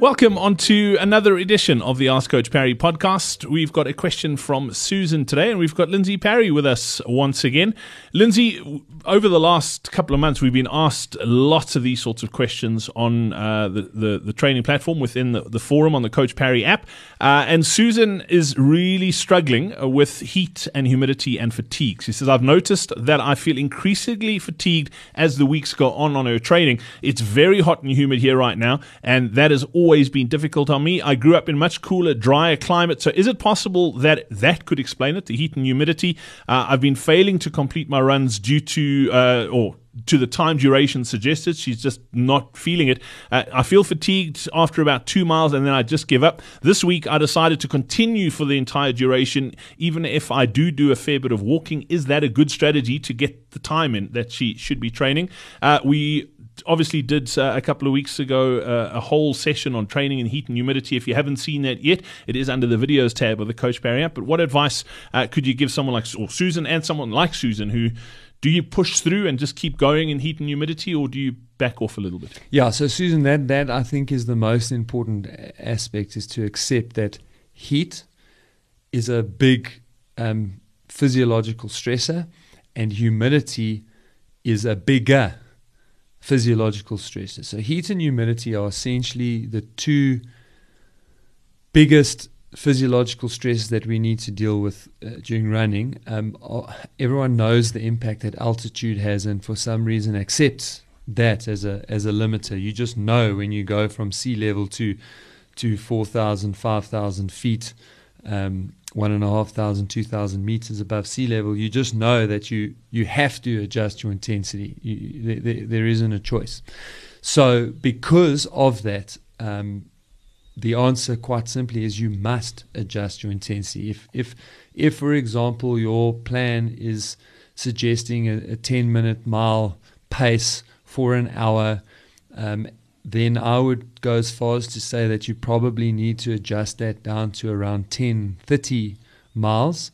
Welcome on to another edition of the Ask Coach Parry podcast. We've got a question from Susan today, and we've got Lindsey Parry with us once again. Lindsey, over the last couple of months, we've been asked lots of these sorts of questions on uh, the, the, the training platform within the, the forum on the Coach Parry app. Uh, and Susan is really struggling with heat and humidity and fatigue. She says, I've noticed that I feel increasingly fatigued as the weeks go on on her training. It's very hot and humid here right now, and that is all always been difficult on me. I grew up in much cooler, drier climate. So is it possible that that could explain it, the heat and humidity? Uh, I've been failing to complete my runs due to, uh, or to the time duration suggested. She's just not feeling it. Uh, I feel fatigued after about two miles and then I just give up. This week I decided to continue for the entire duration, even if I do do a fair bit of walking. Is that a good strategy to get the time in that she should be training? Uh, we obviously did uh, a couple of weeks ago uh, a whole session on training in heat and humidity. If you haven't seen that yet, it is under the videos tab of the Coach Parry app. But what advice uh, could you give someone like Susan and someone like Susan who do you push through and just keep going in heat and humidity, or do you back off a little bit? Yeah, so Susan, that that I think is the most important aspect is to accept that heat is a big um, physiological stressor, and humidity is a bigger physiological stresses. So, heat and humidity are essentially the two biggest physiological stresses that we need to deal with uh, during running. Um, everyone knows the impact that altitude has, and for some reason accepts that as a as a limiter. You just know when you go from sea level to to 4,000, 5,000 feet. Um, one and a half thousand, two thousand meters above sea level, you just know that you you have to adjust your intensity. You, there, there isn't a choice. So, because of that, um, the answer quite simply is you must adjust your intensity. If if if, for example, your plan is suggesting a, a 10 minute mile pace for an hour, um, then I would go as far as to say that you probably need to adjust that down to around 10, 30 miles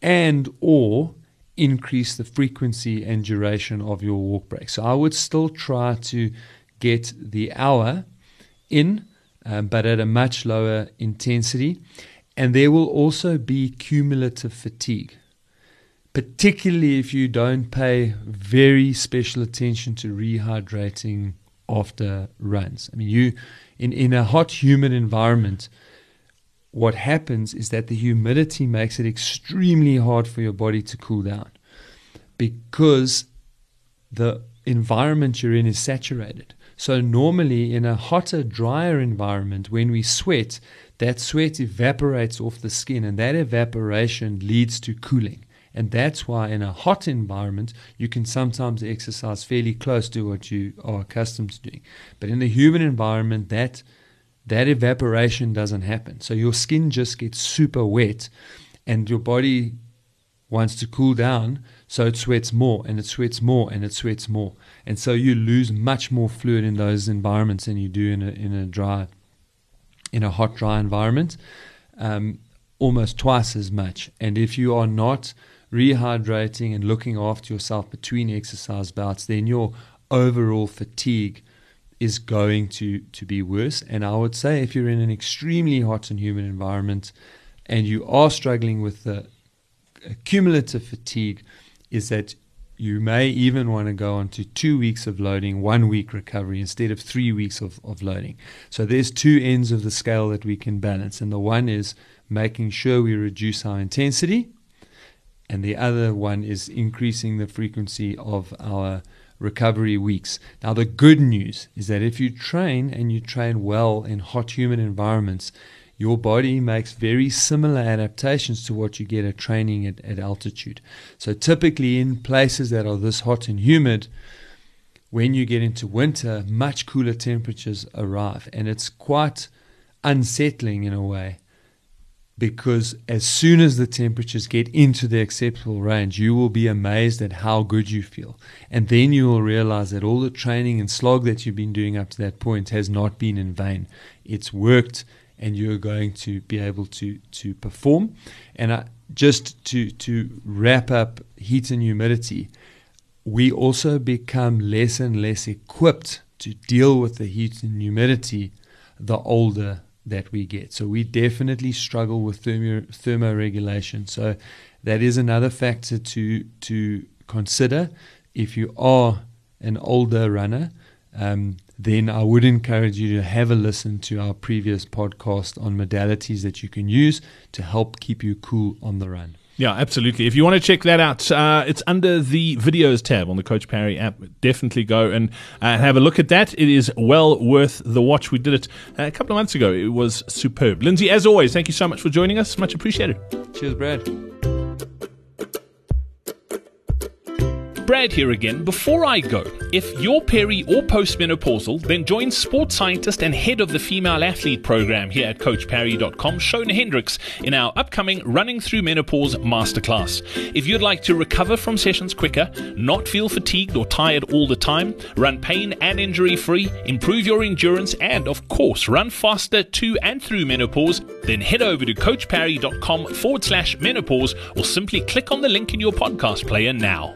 and or increase the frequency and duration of your walk break. So I would still try to get the hour in, um, but at a much lower intensity. And there will also be cumulative fatigue, particularly if you don't pay very special attention to rehydrating after runs. I mean, you in, in a hot, humid environment, what happens is that the humidity makes it extremely hard for your body to cool down because the environment you're in is saturated. So, normally in a hotter, drier environment, when we sweat, that sweat evaporates off the skin, and that evaporation leads to cooling. And that's why, in a hot environment, you can sometimes exercise fairly close to what you are accustomed to doing. But in the human environment, that that evaporation doesn't happen. So your skin just gets super wet, and your body wants to cool down, so it sweats more and it sweats more and it sweats more. And so you lose much more fluid in those environments than you do in a, in a dry, in a hot, dry environment, um, almost twice as much. And if you are not rehydrating and looking after yourself between exercise bouts, then your overall fatigue is going to, to be worse. And I would say if you're in an extremely hot and humid environment and you are struggling with the cumulative fatigue, is that you may even want to go on to two weeks of loading, one week recovery instead of three weeks of, of loading. So there's two ends of the scale that we can balance. And the one is making sure we reduce our intensity and the other one is increasing the frequency of our recovery weeks. Now, the good news is that if you train and you train well in hot, humid environments, your body makes very similar adaptations to what you get at training at, at altitude. So, typically, in places that are this hot and humid, when you get into winter, much cooler temperatures arrive, and it's quite unsettling in a way because as soon as the temperatures get into the acceptable range, you will be amazed at how good you feel. And then you will realize that all the training and slog that you've been doing up to that point has not been in vain. It's worked, and you're going to be able to, to perform. And I, just to, to wrap up heat and humidity, we also become less and less equipped to deal with the heat and humidity the older that we get. So we definitely struggle with thermo, thermoregulation. So that is another factor to to consider if you are an older runner. Um, then I would encourage you to have a listen to our previous podcast on modalities that you can use to help keep you cool on the run. Yeah, absolutely. If you want to check that out, uh, it's under the videos tab on the Coach Parry app. Definitely go and uh, have a look at that. It is well worth the watch. We did it a couple of months ago. It was superb. Lindsey, as always, thank you so much for joining us. Much appreciated. Cheers, Brad. Brad here again. Before I go, if you're peri or postmenopausal, then join sports scientist and head of the female athlete program here at CoachParry.com, Shona Hendricks, in our upcoming Running Through Menopause Masterclass. If you'd like to recover from sessions quicker, not feel fatigued or tired all the time, run pain and injury free, improve your endurance, and of course, run faster to and through menopause, then head over to CoachParry.com forward slash menopause or simply click on the link in your podcast player now.